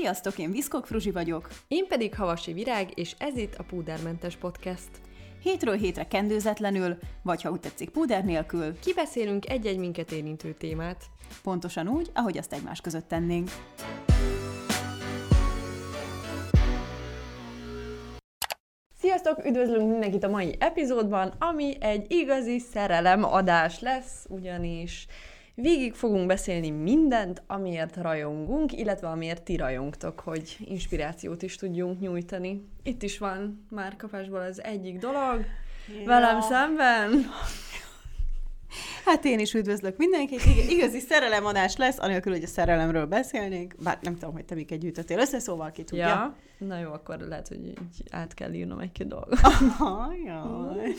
Sziasztok, én Viszkok Fruzsi vagyok. Én pedig Havasi Virág, és ez itt a Púdermentes Podcast. Hétről hétre kendőzetlenül, vagy ha úgy tetszik, púder nélkül. Kibeszélünk egy-egy minket érintő témát. Pontosan úgy, ahogy azt egymás között tennénk. Sziasztok, üdvözlünk mindenkit a mai epizódban, ami egy igazi szerelem adás lesz, ugyanis végig fogunk beszélni mindent, amiért rajongunk, illetve amiért ti rajongtok, hogy inspirációt is tudjunk nyújtani. Itt is van már kapásból az egyik dolog, ja. velem szemben. Hát én is üdvözlök mindenkit. Igen, igazi szerelemadás lesz, anélkül, hogy a szerelemről beszélnénk. Bár nem tudom, hogy te miket gyűjtöttél össze, szóval ki tudja. Ja. Na jó, akkor lehet, hogy át kell írnom egy-két dolgot. Aha, jaj.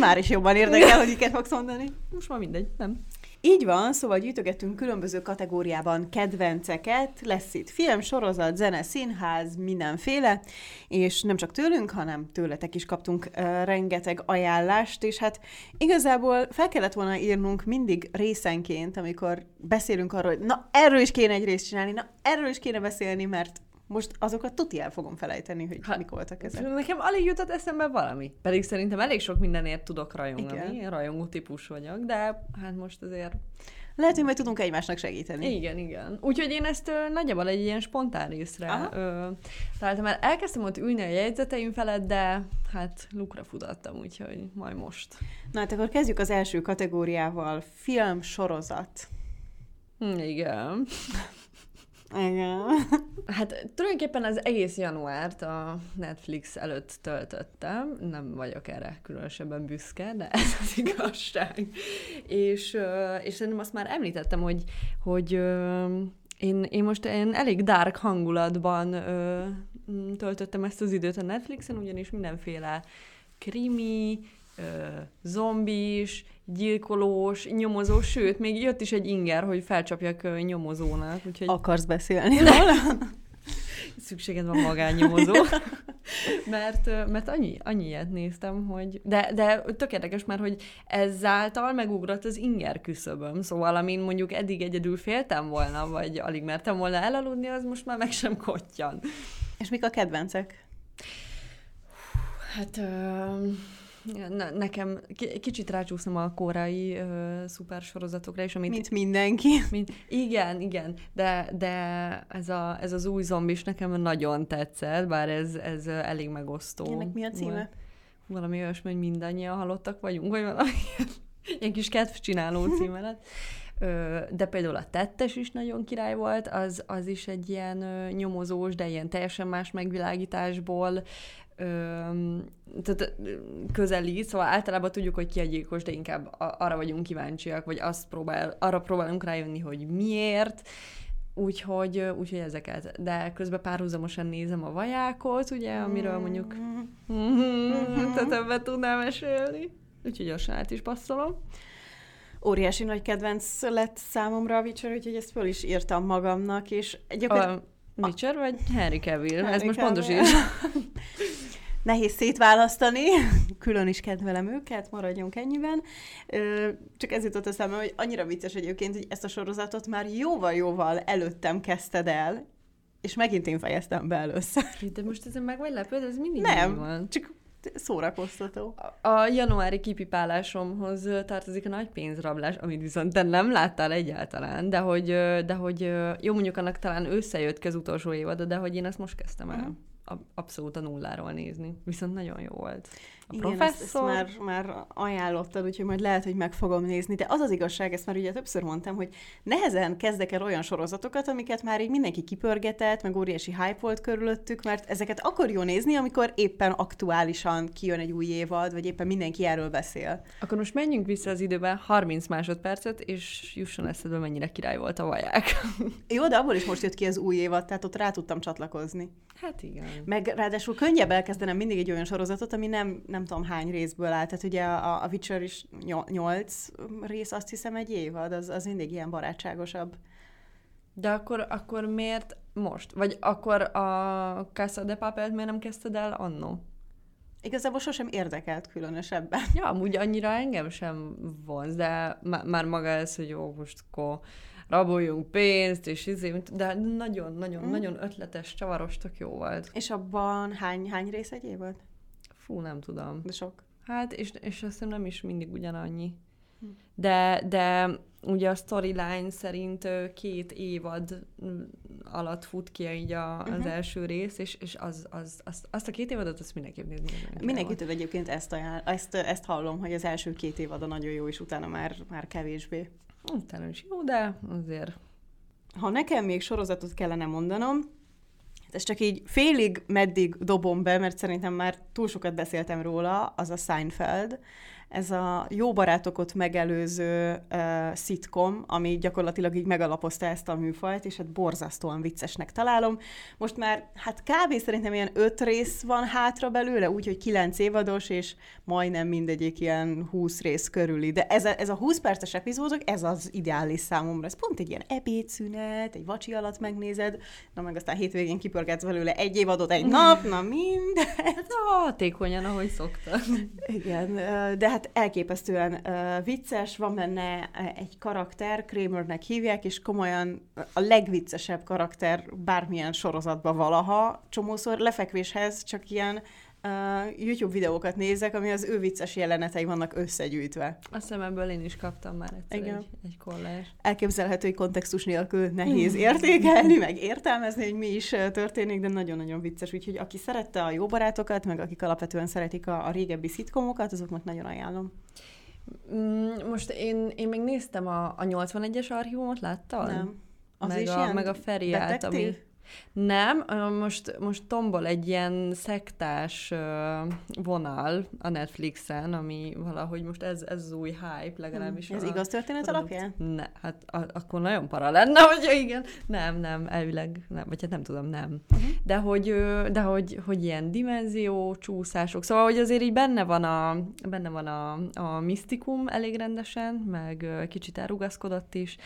Már is jobban érdekel, hogy miket fogsz mondani. Most már mindegy, nem? Így van, szóval gyűjtögettünk különböző kategóriában kedvenceket, lesz itt film, sorozat, zene, színház, mindenféle, és nem csak tőlünk, hanem tőletek is kaptunk uh, rengeteg ajánlást, és hát igazából fel kellett volna írnunk mindig részenként, amikor beszélünk arról, hogy na erről is kéne egy részt csinálni, na erről is kéne beszélni, mert most azokat tuti el fogom felejteni, hogy ha, mik voltak ezek. Nekem alig jutott eszembe valami. Pedig szerintem elég sok mindenért tudok rajongani. Igen. Rajongó típus vagyok, de hát most azért... Lehet, hogy majd tudunk egymásnak segíteni. Igen, igen. Úgyhogy én ezt ö, nagyjából egy ilyen spontán részre ö, találtam el. Elkezdtem ott ülni a jegyzeteim felett, de hát lukra futattam, úgyhogy majd most. Na hát akkor kezdjük az első kategóriával. Film, sorozat. Igen. Igen. Hát tulajdonképpen az egész januárt a Netflix előtt töltöttem, nem vagyok erre különösebben büszke, de ez az igazság. és, és szerintem azt már említettem, hogy, hogy én, én most én elég dark hangulatban töltöttem ezt az időt a Netflixen, ugyanis mindenféle krimi, zombis, gyilkolós, nyomozós, sőt, még jött is egy inger, hogy felcsapjak nyomozónak. Úgyhogy... Akarsz beszélni Szükséged van magánnyomozó. mert, mert annyi, annyi ilyet néztem, hogy... De, de tök érdekes, mert hogy ezáltal megugrott az inger küszöböm. Szóval, amin mondjuk eddig egyedül féltem volna, vagy alig mertem volna elaludni, az most már meg sem kottyan. És mik a kedvencek? Hát... Ne, nekem kicsit rácsúszom a korai uh, szupersorozatokra is, amit... Mint mindenki. Mint, igen, igen, de, de ez, a, ez az új zombis nekem nagyon tetszett, bár ez, ez elég megosztó. Ennek mi a címe? Volt. Valami olyasmi, hogy mindannyian halottak vagyunk, vagy valami ilyen kis kedvcsináló címe lett. De például a tettes is nagyon király volt, az, az is egy ilyen nyomozós, de ilyen teljesen más megvilágításból tehát közelít, szóval általában tudjuk, hogy ki a gyilkos, de inkább arra vagyunk kíváncsiak, vagy azt próbál, arra próbálunk rájönni, hogy miért, úgyhogy, úgyhogy ezeket. De közben párhuzamosan nézem a vajákot, ugye, amiről mondjuk mm-hmm. te többet tudnám mesélni. Úgyhogy gyorsan át is passzolom. Óriási nagy kedvenc lett számomra a Witcher, úgyhogy ezt föl is írtam magamnak, és gyakorlatilag... A Witcher vagy Henry Cavill? Henry Ez most pontos is. nehéz szétválasztani, külön is kedvelem őket, maradjunk ennyiben. Csak ez jutott eszembe, hogy annyira vicces egyébként, hogy ezt a sorozatot már jóval-jóval előttem kezdted el, és megint én fejeztem be először. De most ezen meg vagy lepődve, ez mindig Nem, van. csak szórakoztató. A, a januári kipipálásomhoz tartozik a nagy pénzrablás, amit viszont te nem láttál egyáltalán, de hogy, de hogy jó, mondjuk annak talán összejött ki az utolsó évad, de hogy én ezt most kezdtem el. Uh-huh abszolút a nulláról nézni. Viszont nagyon jó volt. A Igen, professzor... ezt, ezt már, már ajánlottad, úgyhogy majd lehet, hogy meg fogom nézni. De az az igazság, ezt már ugye többször mondtam, hogy nehezen kezdek el olyan sorozatokat, amiket már így mindenki kipörgetett, meg óriási hype volt körülöttük, mert ezeket akkor jó nézni, amikor éppen aktuálisan kijön egy új évad, vagy éppen mindenki erről beszél. Akkor most menjünk vissza az időbe 30 másodpercet, és jusson eszedbe, mennyire király volt a vaják. jó, de abból is most jött ki az új évad, tehát ott rá tudtam csatlakozni. Hát igen. Meg ráadásul könnyebb elkezdenem mindig egy olyan sorozatot, ami nem, nem tudom hány részből áll. Tehát ugye a, a Witcher is nyolc rész, azt hiszem egy évad, az, az mindig ilyen barátságosabb. De akkor, akkor miért most? Vagy akkor a Casa de Papel miért nem kezdted el annó? Igazából sosem érdekelt különösebben. Ja, amúgy annyira engem sem vonz, de má- már maga ez, hogy jó, most akkor raboljunk pénzt, és izé, de nagyon-nagyon, mm. nagyon ötletes, csavaros, tök jó volt. És abban hány, hány rész egy volt? Fú, nem tudom. De sok. Hát, és, és azt hiszem nem is mindig ugyanannyi. Hm. De, de ugye a storyline szerint két évad alatt fut ki így a, az uh-huh. első rész, és, és az, az, az, azt a két évadot azt mindenképp nézni. Mindenkitől egyébként ezt, ajánl, ezt, ezt hallom, hogy az első két évad nagyon jó, és utána már, már kevésbé. Utána is jó, de azért... Ha nekem még sorozatot kellene mondanom, hát ez csak így félig meddig dobom be, mert szerintem már túl sokat beszéltem róla, az a Seinfeld ez a jó barátokat megelőző uh, szitkom, ami gyakorlatilag így megalapozta ezt a műfajt, és hát borzasztóan viccesnek találom. Most már, hát kb. szerintem ilyen öt rész van hátra belőle, úgyhogy kilenc évados, és majdnem mindegyik ilyen húsz rész körüli. De ez a, ez a 20 perces epizódok, ez az ideális számomra. Ez pont egy ilyen ebédszünet, egy vacsi alatt megnézed, na meg aztán hétvégén kipörgetsz belőle egy évadot egy nap, na mind. Hát hatékonyan, ahogy szoktam. Igen, de hát elképesztően uh, vicces, van benne egy karakter, Kramernek hívják, és komolyan a legviccesebb karakter bármilyen sorozatban valaha. Csomószor lefekvéshez csak ilyen uh, YouTube videókat nézek, ami az ő vicces jelenetei vannak összegyűjtve. Azt hiszem ebből én is kaptam már egyszer Igen. egy, egy kollás. Elképzelhető, hogy kontextus nélkül nehéz értékelni, meg értelmezni, hogy mi is történik, de nagyon-nagyon vicces. Úgyhogy aki szerette a jó barátokat, meg akik alapvetően szeretik a, a régebbi szitkomokat, azoknak nagyon ajánlom. Mm, most én, én még néztem a, a 81-es archívumot, láttad? Nem. Az meg, is a, meg a feriát, ami... Nem, most, most tombol egy ilyen szektás vonal a Netflixen, ami valahogy most ez, ez az új hype, legalábbis. Ez a, igaz történet alapján? Ne, hát a, akkor nagyon para lenne, hogyha igen. Nem, nem, elvileg, nem, vagy hát nem tudom, nem. Uh-huh. De, hogy, de hogy, hogy ilyen dimenzió, csúszások, szóval, hogy azért így benne van a, benne van a, a misztikum elég rendesen, meg kicsit elrugaszkodott is,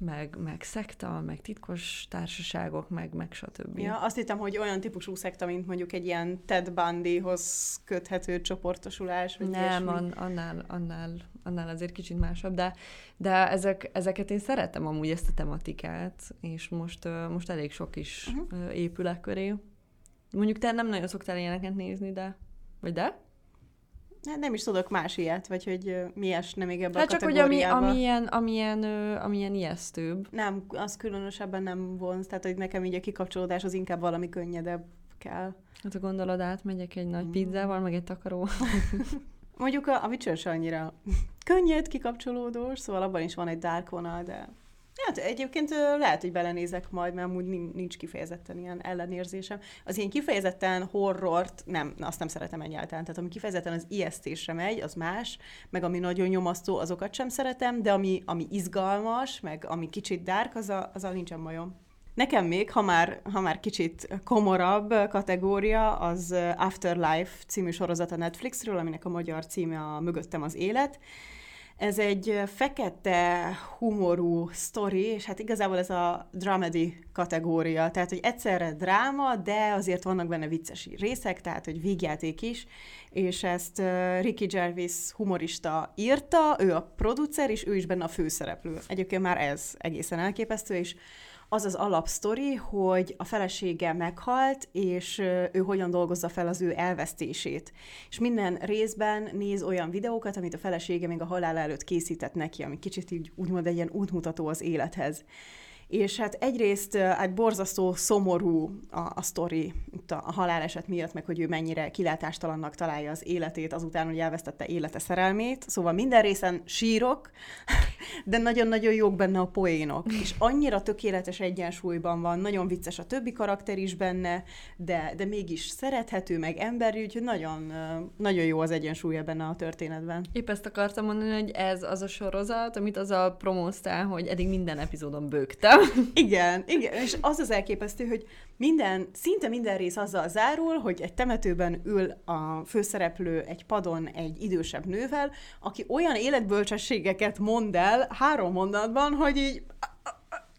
meg, meg szekta, meg titkos társaságok, meg, meg stb. Ja, azt hittem, hogy olyan típusú szekta, mint mondjuk egy ilyen Ted Bundyhoz köthető csoportosulás, vagy Nem, an, annál, annál, annál azért kicsit másabb, de, de ezek, ezeket én szeretem amúgy ezt a tematikát, és most, most elég sok is uh-huh. épül köré. Mondjuk te nem nagyon szoktál ilyeneket nézni, de... Vagy de? Hát nem is tudok más ilyet, vagy hogy mi esne még ebbe hát a csak hogy ami, amilyen, amilyen, amilyen ijesztőbb. Nem, az különösebben nem vonz, tehát hogy nekem így a kikapcsolódás az inkább valami könnyedebb kell. Hát a gondolod, átmegyek egy nagy mm. pizzával, meg egy takaró. Mondjuk a, a Witcher annyira könnyed kikapcsolódós, szóval abban is van egy dark vonal, de Hát egyébként lehet, hogy belenézek majd, mert amúgy nincs kifejezetten ilyen ellenérzésem. Az ilyen kifejezetten horrort, nem, azt nem szeretem egyáltalán. Tehát ami kifejezetten az ijesztésre megy, az más, meg ami nagyon nyomasztó, azokat sem szeretem, de ami, ami izgalmas, meg ami kicsit dark, az a, az a nincsen majom. Nekem még, ha már, ha már kicsit komorabb kategória, az Afterlife című sorozat a Netflixről, aminek a magyar címe a Mögöttem az élet ez egy fekete humorú sztori, és hát igazából ez a dramedy kategória, tehát hogy egyszerre dráma, de azért vannak benne vicces részek, tehát hogy vígjáték is, és ezt Ricky Gervais humorista írta, ő a producer, és ő is benne a főszereplő. Egyébként már ez egészen elképesztő, és az az alapsztori, hogy a felesége meghalt, és ő hogyan dolgozza fel az ő elvesztését. És minden részben néz olyan videókat, amit a felesége még a halál előtt készített neki, ami kicsit így úgymond egy ilyen útmutató az élethez. És hát egyrészt egy borzasztó szomorú a, a sztori a, a haláleset miatt, meg hogy ő mennyire kilátástalannak találja az életét azután, hogy elvesztette élete szerelmét. Szóval minden részen sírok, de nagyon-nagyon jók benne a poénok. És annyira tökéletes egyensúlyban van, nagyon vicces a többi karakter is benne, de, de mégis szerethető, meg emberi, úgyhogy nagyon, nagyon jó az egyensúlya benne a történetben. Épp ezt akartam mondani, hogy ez az a sorozat, amit az a promóztál, hogy eddig minden epizódon bőgtem. Igen, igen, és az az elképesztő, hogy minden, szinte minden rész azzal zárul, hogy egy temetőben ül a főszereplő egy padon egy idősebb nővel, aki olyan életbölcsességeket mond el három mondatban, hogy így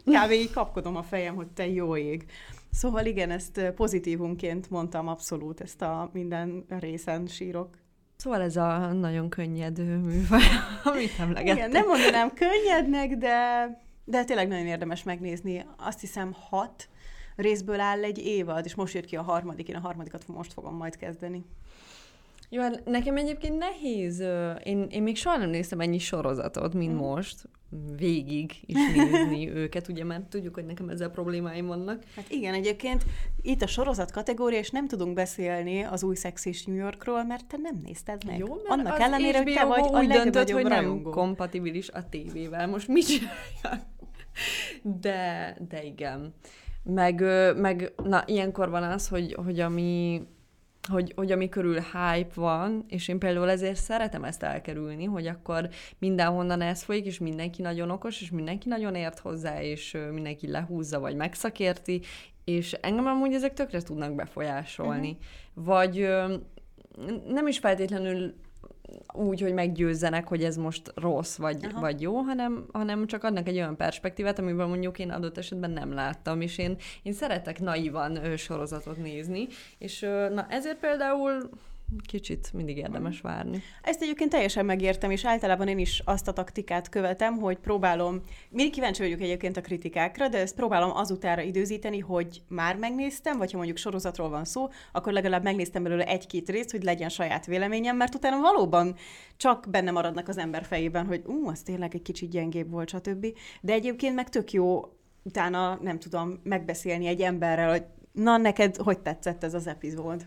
kb. így kapkodom a fejem, hogy te jó ég. Szóval igen, ezt pozitívunként mondtam abszolút, ezt a minden részen sírok. Szóval ez a nagyon könnyed műfaj, amit emlegettem. Igen, nem mondanám könnyednek, de, de tényleg nagyon érdemes megnézni. Azt hiszem hat részből áll egy évad, és most jött ki a harmadik, én a harmadikat most fogom majd kezdeni. Jó, hát nekem egyébként nehéz. Én, én még soha nem néztem ennyi sorozatot, mint mm. most, végig is nézni őket, ugye, mert tudjuk, hogy nekem ezzel problémáim vannak. Hát igen, egyébként itt a sorozat kategória, és nem tudunk beszélni az új szexis New Yorkról, mert te nem nézted meg. Jó, mert Annak ellenére, hogy te vagy úgy a döntött, hogy rajongó. nem kompatibilis a tévével. Most mit csináljak? De, de igen. Meg, meg na, ilyenkor van az, hogy, hogy ami hogy, hogy ami körül hype van, és én például ezért szeretem ezt elkerülni, hogy akkor mindenhonnan ez folyik, és mindenki nagyon okos, és mindenki nagyon ért hozzá, és mindenki lehúzza, vagy megszakérti, és engem amúgy ezek tökre tudnak befolyásolni. Uh-huh. Vagy nem is feltétlenül úgy, hogy meggyőzzenek, hogy ez most rossz vagy, vagy jó, hanem, hanem csak adnak egy olyan perspektívát, amiben mondjuk én adott esetben nem láttam, és én, én szeretek naivan sorozatot nézni, és na ezért például kicsit mindig érdemes várni. Ezt egyébként teljesen megértem, és általában én is azt a taktikát követem, hogy próbálom, mindig kíváncsi vagyok egyébként a kritikákra, de ezt próbálom azutára időzíteni, hogy már megnéztem, vagy ha mondjuk sorozatról van szó, akkor legalább megnéztem belőle egy-két részt, hogy legyen saját véleményem, mert utána valóban csak benne maradnak az ember fejében, hogy ú, az tényleg egy kicsit gyengébb volt, stb. De egyébként meg tök jó utána, nem tudom, megbeszélni egy emberrel, hogy na, neked hogy tetszett ez az epizód?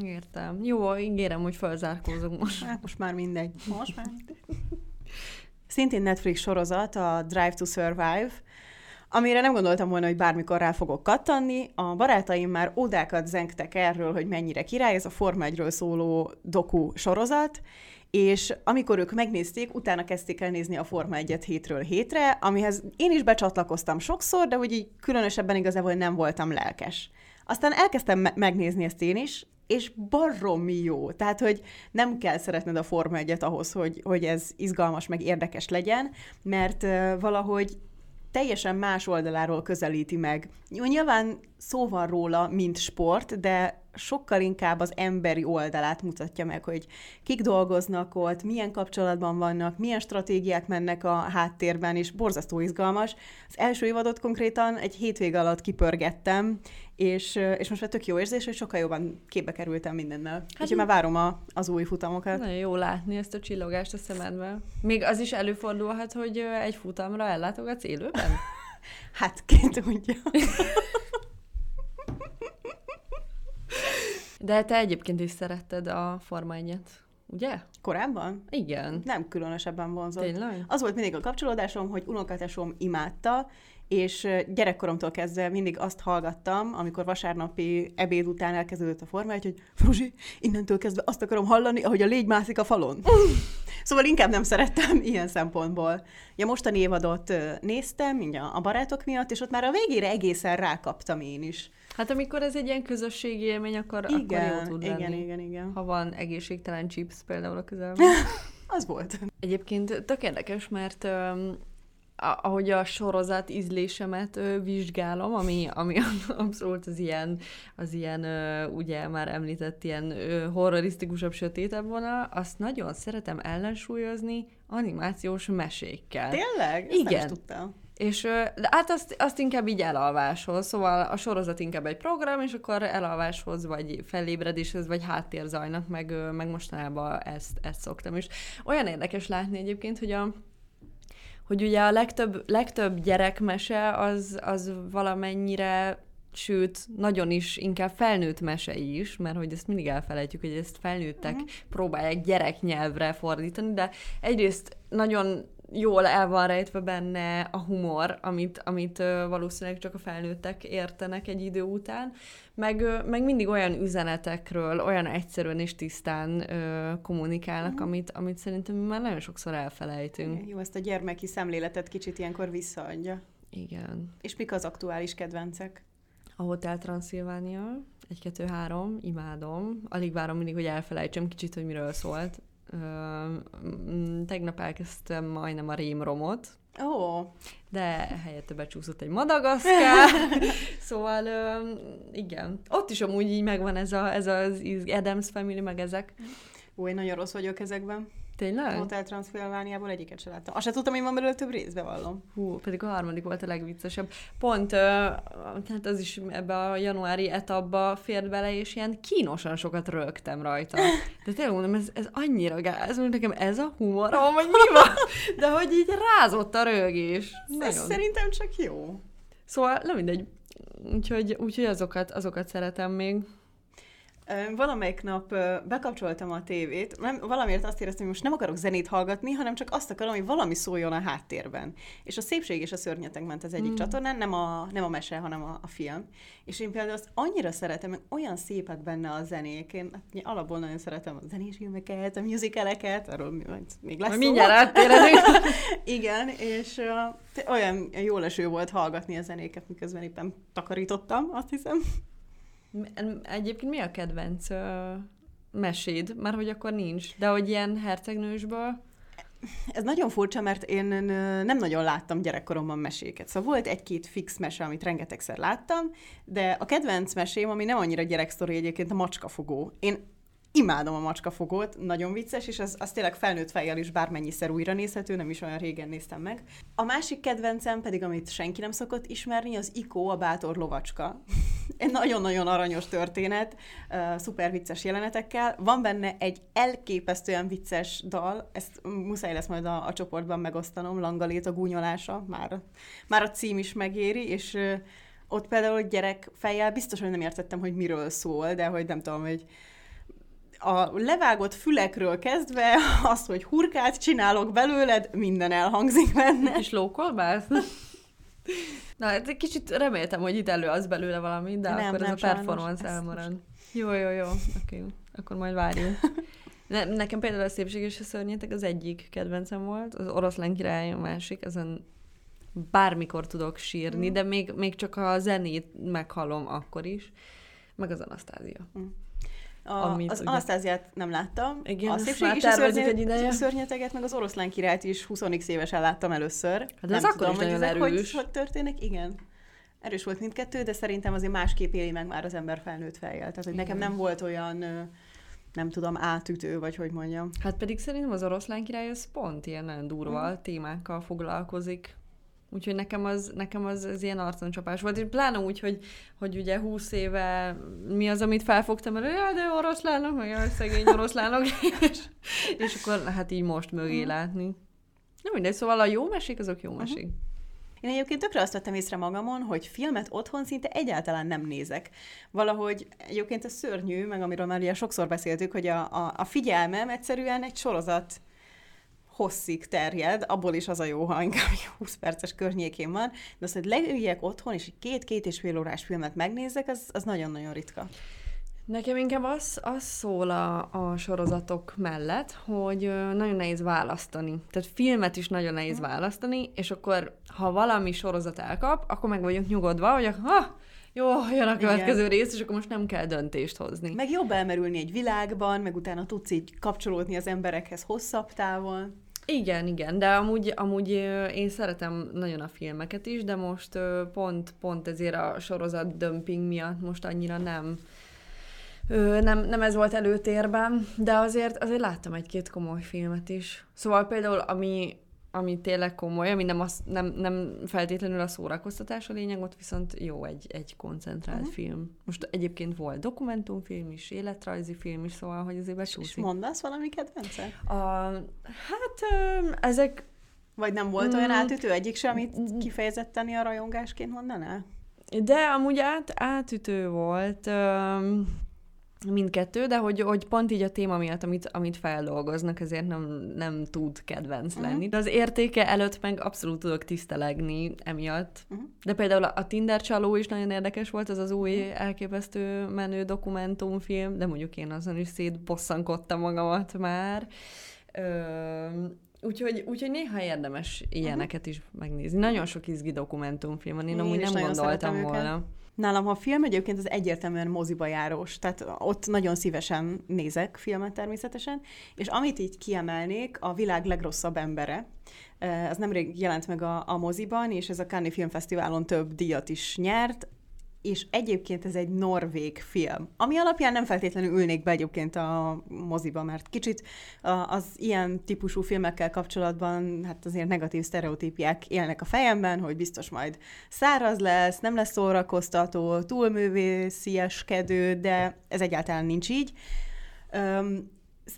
Értem. Jó, ígérem, hogy felzárkózunk most. Hát most már mindegy. Most már Szintén Netflix sorozat, a Drive to Survive, amire nem gondoltam volna, hogy bármikor rá fogok kattanni. A barátaim már ódákat zengtek erről, hogy mennyire király, ez a Forma 1 szóló doku sorozat, és amikor ők megnézték, utána kezdték el nézni a Forma 1-et hétről hétre, amihez én is becsatlakoztam sokszor, de hogy így különösebben igazából nem voltam lelkes. Aztán elkezdtem me- megnézni ezt én is, és baromi jó. Tehát, hogy nem kell szeretned a Forma 1 ahhoz, hogy, hogy ez izgalmas, meg érdekes legyen, mert valahogy teljesen más oldaláról közelíti meg. Nyilván szó van róla, mint sport, de sokkal inkább az emberi oldalát mutatja meg, hogy kik dolgoznak ott, milyen kapcsolatban vannak, milyen stratégiák mennek a háttérben, és borzasztó izgalmas. Az első évadot konkrétan egy hétvég alatt kipörgettem, és, és most már tök jó érzés, hogy sokkal jobban képbe kerültem mindennel. Hát Úgyhogy már várom a, az új futamokat. Nagyon jó látni ezt a csillogást a szemedben. Még az is előfordulhat, hogy egy futamra ellátogatsz élőben? hát, ki tudja. De te egyébként is szeretted a Forma 1 ugye? Korábban? Igen. Nem különösebben vonzott. Tényleg? Az volt mindig a kapcsolódásom, hogy unokatesom imádta, és gyerekkoromtól kezdve mindig azt hallgattam, amikor vasárnapi ebéd után elkezdődött a forma, hogy Fruzsi, innentől kezdve azt akarom hallani, ahogy a légy mászik a falon. Szóval inkább nem szerettem ilyen szempontból. Ja, mostani évadot néztem, mindjárt a barátok miatt, és ott már a végére egészen rákaptam én is. Hát amikor ez egy ilyen közösségi élmény, akkor, igen, akkor jó tud lenni. Igen, igen, igen. Ha van egészségtelen chips például a közelben. az volt. Egyébként tök érdekes, mert ahogy a sorozat ízlésemet ö, vizsgálom, ami, ami abszolút az ilyen, az ilyen ö, ugye már említett ilyen ö, horrorisztikusabb, sötétebb vonal, azt nagyon szeretem ellensúlyozni animációs mesékkel. Tényleg? Ezt Igen. Nem is tudtam. És de hát azt, azt inkább így elalváshoz, szóval a sorozat inkább egy program, és akkor elalváshoz, vagy felébredéshez, vagy háttérzajnak, meg, meg mostanában ezt, ezt szoktam. És olyan érdekes látni egyébként, hogy a, hogy ugye a legtöbb, legtöbb gyerekmese az, az valamennyire sőt, nagyon is inkább felnőtt mese is, mert hogy ezt mindig elfelejtjük, hogy ezt felnőttek uh-huh. próbálják gyereknyelvre fordítani, de egyrészt nagyon jól el van rejtve benne a humor, amit, amit valószínűleg csak a felnőttek értenek egy idő után, meg, meg mindig olyan üzenetekről, olyan egyszerűen és tisztán ö, kommunikálnak, mm. amit, amit szerintem mi már nagyon sokszor elfelejtünk. Jó, ezt a gyermeki szemléletet kicsit ilyenkor visszaadja. Igen. És mik az aktuális kedvencek? A Hotel kettő, három, imádom. Alig várom mindig, hogy elfelejtsem kicsit, hogy miről szólt. Ö, tegnap elkezdtem majdnem a rémromot, Ó, oh. de helyette becsúszott egy Madagaszkár, szóval igen. Ott is amúgy így megvan ez, a, ez az Adams Family, meg ezek. Ó, én nagyon rossz vagyok ezekben. Tényleg? Hotel Transylvániából egyiket sem láttam. Azt sem tudtam, hogy van belőle több részbe vallom. Hú, pedig a harmadik volt a legviccesebb. Pont, uh, hát az is ebbe a januári etapba fért bele, és ilyen kínosan sokat rögtem rajta. De tényleg mondom, ez, ez annyira gáz, hogy nekem ez a humorom, vagy mi van? De hogy így rázott a rögés. Ez szerintem csak jó. Szóval, nem mindegy. Úgyhogy, úgyhogy azokat, azokat szeretem még. Valamelyik nap bekapcsoltam a tévét, nem, valamiért azt éreztem, hogy most nem akarok zenét hallgatni, hanem csak azt akarom, hogy valami szóljon a háttérben. És a Szépség és a Szörnyetek ment az egyik mm. csatornán, nem a, nem a mese, hanem a, a film. És én például azt annyira szeretem, hogy olyan szépek benne a zenék. Én hát, alapból nagyon szeretem a zenés filmeket, a musicaleket, arról még lesz Mindjárt áttérünk. Igen, és uh, olyan jó leső volt hallgatni a zenéket, miközben éppen takarítottam, azt hiszem. Egyébként mi a kedvenc uh, meséd? Már hogy akkor nincs, de hogy ilyen hercegnősből? Ez nagyon furcsa, mert én nem nagyon láttam gyerekkoromban meséket. Szóval volt egy-két fix mese, amit rengetegszer láttam, de a kedvenc mesém, ami nem annyira gyereksztori egyébként, a macskafogó. Én imádom a macskafogót, nagyon vicces, és az, az tényleg felnőtt fejjel is bármennyiszer újra nézhető, nem is olyan régen néztem meg. A másik kedvencem pedig, amit senki nem szokott ismerni, az Iko, a bátor lovacska. Egy nagyon-nagyon aranyos történet, uh, szuper vicces jelenetekkel. Van benne egy elképesztően vicces dal, ezt muszáj lesz majd a, a csoportban megosztanom, Langalét a gúnyolása, már, már a cím is megéri, és uh, ott például gyerek fejjel biztos, hogy nem értettem, hogy miről szól, de hogy nem tudom, hogy a levágott fülekről kezdve az, hogy hurkát csinálok belőled, minden elhangzik benne. És lókolbász? Na, hát egy kicsit reméltem, hogy itt elő az belőle valami, de nem, akkor nem, ez a performance elmarad. Jó, jó, jó, oké, okay. akkor majd várjunk. Ne, nekem például a Szépség és a Szörnyetek az egyik kedvencem volt, az Oroszlán király a másik, ezen bármikor tudok sírni, mm. de még, még csak a zenét meghallom akkor is, meg az Anasztázia. Mm. A, amit az ugye... Anasztáziát nem láttam. Igen, a szépség is szörnyet, egy ideje. szörnyeteget, meg az oroszlán királyt is 20 évesen láttam először. Hát nem ez tudom, hogy ezek hogy, hogy történik. Igen. Erős volt mindkettő, de szerintem azért másképp éli meg már az ember felnőtt fejjel. Tehát, hogy nekem nem volt olyan nem tudom, átütő, vagy hogy mondjam. Hát pedig szerintem az oroszlán király az pont ilyen nagyon durva mm. témákkal foglalkozik. Úgyhogy nekem az, nekem az, az ilyen arconcsapás volt, és pláne úgy, hogy, hogy ugye húsz éve mi az, amit felfogtam, mert ja, de oroszlánok, meg a szegény oroszlánok, és, és akkor hát így most mögé látni. Nem mindegy, szóval a jó mesék, azok jó mesék. Uh-huh. Én egyébként tökre azt vettem észre magamon, hogy filmet otthon szinte egyáltalán nem nézek. Valahogy egyébként a szörnyű, meg amiről már ugye sokszor beszéltük, hogy a, a, a figyelmem egyszerűen egy sorozat hosszig terjed, abból is az a jó, ha inkább 20 perces környékén van, de az, hogy leüljek otthon, és két-két és fél órás filmet megnézzek, az, az nagyon-nagyon ritka. Nekem inkább az, az szól a, a sorozatok mellett, hogy nagyon nehéz választani. Tehát filmet is nagyon nehéz hmm. választani, és akkor, ha valami sorozat elkap, akkor meg vagyunk nyugodva, hogy ha, jó, jön a következő Igen. rész, és akkor most nem kell döntést hozni. Meg jobb elmerülni egy világban, meg utána tudsz így kapcsolódni az emberekhez hosszabb távon. Igen, igen, de amúgy, amúgy én szeretem nagyon a filmeket is, de most pont, pont ezért a sorozat dömping miatt most annyira nem, nem, nem ez volt előtérben, de azért, azért láttam egy-két komoly filmet is. Szóval például, ami, ami tényleg komoly, ami nem, az, nem, nem feltétlenül a szórakoztatás a lényeg, ott viszont jó egy, egy koncentrált uh-huh. film. Most egyébként volt dokumentumfilm is, életrajzi film is, szóval, hogy azért becsúszik. És mondasz valami kedvence? A, hát ezek... Vagy nem volt mm, olyan átütő egyik sem, amit kifejezetten a rajongásként mondaná? De amúgy át, átütő volt. Um, mindkettő, de hogy, hogy pont így a téma miatt, amit, amit feldolgoznak, ezért nem, nem tud kedvenc uh-huh. lenni. De az értéke előtt meg abszolút tudok tisztelegni emiatt. Uh-huh. De például a Tinder csaló is nagyon érdekes volt, az az új uh-huh. elképesztő menő dokumentumfilm, de mondjuk én azon is szétbosszankodtam magamat már. Ö, Úgyhogy, úgyhogy néha érdemes ilyeneket uh-huh. is megnézni. Nagyon sok izgi dokumentumfilm van, én, én amúgy nem gondoltam volna. Őket. Nálam, ha film egyébként az egyértelműen moziba járós, tehát ott nagyon szívesen nézek filmet természetesen, és amit így kiemelnék, a világ legrosszabb embere, az nemrég jelent meg a, a moziban, és ez a Cannes Filmfesztiválon több díjat is nyert, és egyébként ez egy norvég film, ami alapján nem feltétlenül ülnék be egyébként a moziba, mert kicsit az ilyen típusú filmekkel kapcsolatban hát azért negatív sztereotípiák élnek a fejemben, hogy biztos majd száraz lesz, nem lesz szórakoztató, túlművészieskedő, de ez egyáltalán nincs így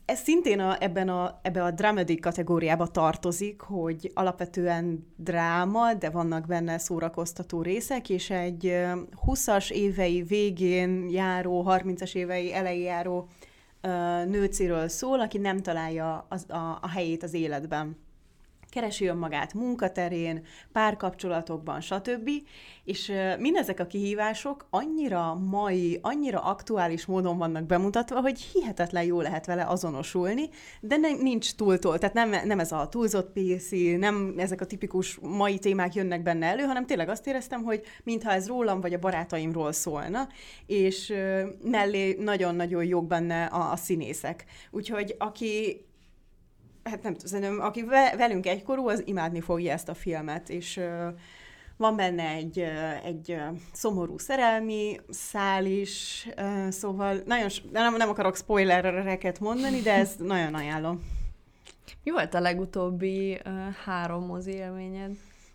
ez szintén a, ebben a, ebbe a dramedy kategóriába tartozik, hogy alapvetően dráma, de vannak benne szórakoztató részek, és egy 20-as évei végén járó, 30-as évei elején járó nőciről szól, aki nem találja az, a, a helyét az életben keresi önmagát munkaterén, párkapcsolatokban, stb. És mindezek a kihívások annyira mai, annyira aktuális módon vannak bemutatva, hogy hihetetlen jó lehet vele azonosulni, de ne, nincs túltól, tehát nem, nem ez a túlzott PC, nem ezek a tipikus mai témák jönnek benne elő, hanem tényleg azt éreztem, hogy mintha ez rólam vagy a barátaimról szólna, és mellé nagyon-nagyon jók benne a, a színészek. Úgyhogy aki hát nem tudom, aki velünk egykorú, az imádni fogja ezt a filmet, és van benne egy, egy szomorú szerelmi szál is, szóval nagyon, nem, nem akarok spoilereket mondani, de ezt nagyon ajánlom. Mi volt a legutóbbi uh, három mozi élményed?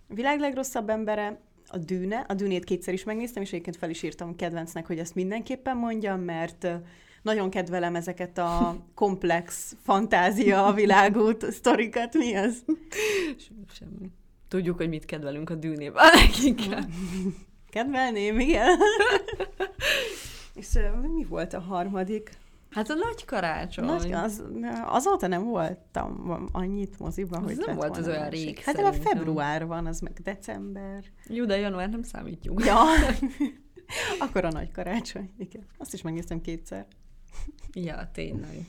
A világ legrosszabb embere, a Dűne, a Dűnét kétszer is megnéztem, és egyébként fel is írtam kedvencnek, hogy ezt mindenképpen mondjam, mert nagyon kedvelem ezeket a komplex fantázia a világút sztorikat. Mi az? Semmi. Tudjuk, hogy mit kedvelünk a dűnében leginkább. Kedvelném, igen. És mi volt a harmadik? Hát a nagy karácsony. Nagy, az, azóta nem voltam annyit moziban, hogy nem volt az olyan rég Hát a február van, az meg december. Jó, de január nem számítjuk. Ja. Akkor a nagy karácsony, igen. Azt is megnéztem kétszer. Ja, tényleg.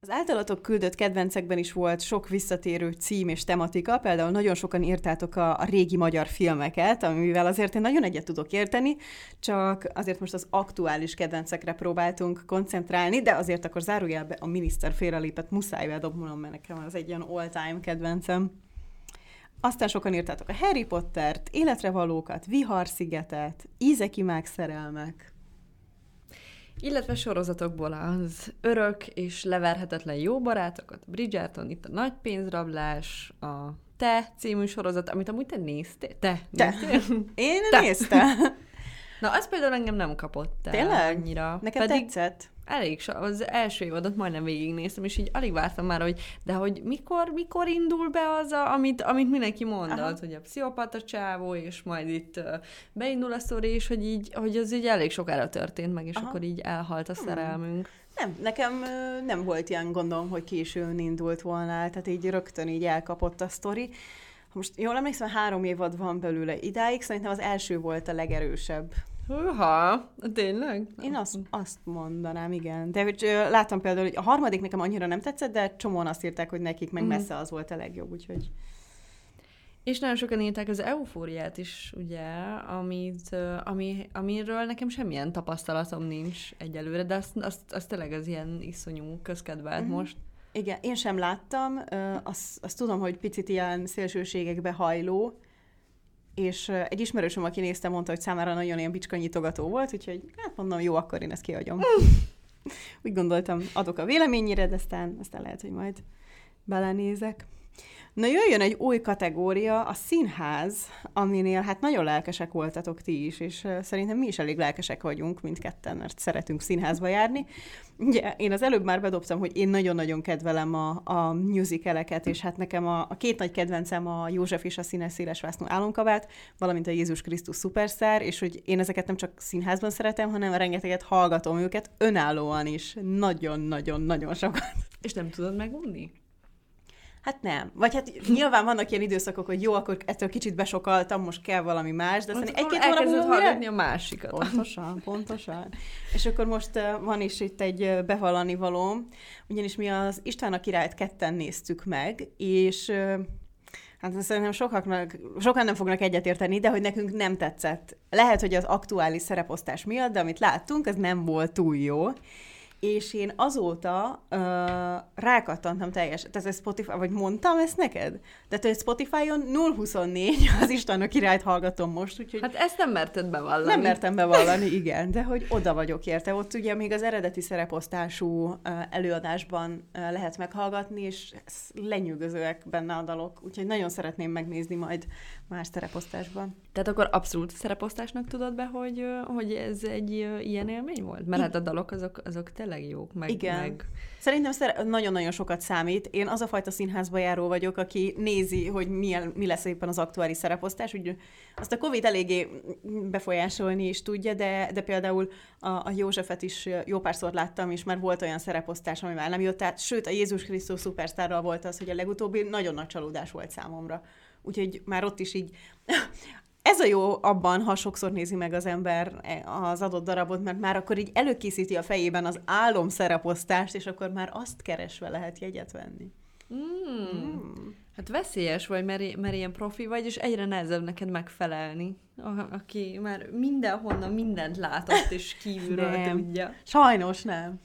Az általatok küldött kedvencekben is volt sok visszatérő cím és tematika, például nagyon sokan írtátok a, a régi magyar filmeket, amivel azért én nagyon egyet tudok érteni, csak azért most az aktuális kedvencekre próbáltunk koncentrálni, de azért akkor zárójelbe a miniszter félrelépett, muszáj bedobnom, mert nekem az egy ilyen all-time kedvencem. Aztán sokan írtátok a Harry Pottert, Életre valókat, Viharszigetet, Ízekimák szerelmek, illetve sorozatokból az örök és leverhetetlen jó barátokat, Bridgerton, itt a nagy pénzrablás, a Te című sorozat, amit amúgy te néztél? Te, te. néztél? Én te. néztem. Na, az például engem nem kapott el Tényleg? annyira. Neked Pedig tetszett? Elég so, az első évadot majdnem végignéztem, és így alig vártam már, hogy de hogy mikor, mikor indul be az, a, amit, amit mindenki mondott, Aha. hogy a pszichopata csávó, és majd itt beindul a sztori, és hogy így, hogy az így elég sokára történt meg, és Aha. akkor így elhalt a hmm. szerelmünk. Nem, nekem nem volt ilyen gondom, hogy későn indult volna, tehát így rögtön így elkapott a sztori. Most jól emlékszem, három évad van belőle idáig, szerintem az első volt a legerősebb. Húha, tényleg? Én azt, azt mondanám, igen. De hogy láttam például, hogy a harmadik nekem annyira nem tetszett, de csomóan azt írták, hogy nekik meg mhm. messze az volt a legjobb, úgyhogy... És nagyon sokan írták az eufóriát is, ugye, amit, ami, amiről nekem semmilyen tapasztalatom nincs egyelőre, de azt, azt, azt tényleg az ilyen iszonyú közkedvelt mm. most. Igen, én sem láttam, azt, azt tudom, hogy picit ilyen szélsőségekbe hajló, és egy ismerősöm, aki nézte, mondta, hogy számára nagyon ilyen bicskanyitogató volt, úgyhogy hát mondom, jó, akkor én ezt kihagyom. Úgy gondoltam, adok a véleményére, de aztán, aztán lehet, hogy majd belenézek. Na jöjjön egy új kategória, a színház, aminél hát nagyon lelkesek voltatok ti is, és szerintem mi is elég lelkesek vagyunk mindketten, mert szeretünk színházba járni. Ugye én az előbb már bedobtam, hogy én nagyon-nagyon kedvelem a, a musicaleket, és hát nekem a, a két nagy kedvencem a József és a színes széles vásznú álomkabát, valamint a Jézus Krisztus szuperszár, és hogy én ezeket nem csak színházban szeretem, hanem rengeteget hallgatom őket önállóan is. Nagyon-nagyon-nagyon sokat. És nem tudod megunni? Hát nem. Vagy hát nyilván vannak ilyen időszakok, hogy jó, akkor ettől kicsit besokaltam, most kell valami más, de aztán egy-két hónap múlva... hallgatni a másikat. Pontosan, pontosan. És akkor most van is itt egy bevallani valóm, ugyanis mi az István a királyt ketten néztük meg, és Hát szerintem sokaknak, sokan nem fognak egyetérteni, de hogy nekünk nem tetszett. Lehet, hogy az aktuális szereposztás miatt, de amit láttunk, az nem volt túl jó és én azóta uh, rákattantam teljesen, tehát ez Spotify, vagy mondtam ezt neked? Tehát, hogy Spotify-on 024 az Istennek királyt hallgatom most, úgyhogy... Hát ezt nem merted bevallani. Nem mertem bevallani, igen, de hogy oda vagyok érte. Ott ugye még az eredeti szereposztású uh, előadásban uh, lehet meghallgatni, és lenyűgözőek benne a dalok, úgyhogy nagyon szeretném megnézni majd más szereposztásban. Tehát akkor abszolút szereposztásnak tudod be, hogy, hogy ez egy ilyen élmény volt? Mert hát a dalok azok, azok tényleg jók. Meg, Igen. Meg... Szerintem szer- nagyon-nagyon sokat számít. Én az a fajta színházba járó vagyok, aki nézi, hogy milyen, mi lesz éppen az aktuális szereposztás. Úgy, azt a Covid eléggé befolyásolni is tudja, de, de például a, a Józsefet is jó párszor láttam, és már volt olyan szereposztás, ami már nem jött át. Sőt, a Jézus Krisztus szupersztárral volt az, hogy a legutóbbi nagyon nagy csalódás volt számomra. Úgyhogy már ott is így ez a jó abban, ha sokszor nézi meg az ember az adott darabot, mert már akkor így előkészíti a fejében az álom szereposztást, és akkor már azt keresve lehet jegyet venni. Mm. Mm. Hát veszélyes vagy, mert, mert ilyen profi vagy, és egyre nehezebb neked megfelelni. A, aki már mindenhonnan mindent látott, és kívülről nem. tudja. Sajnos nem.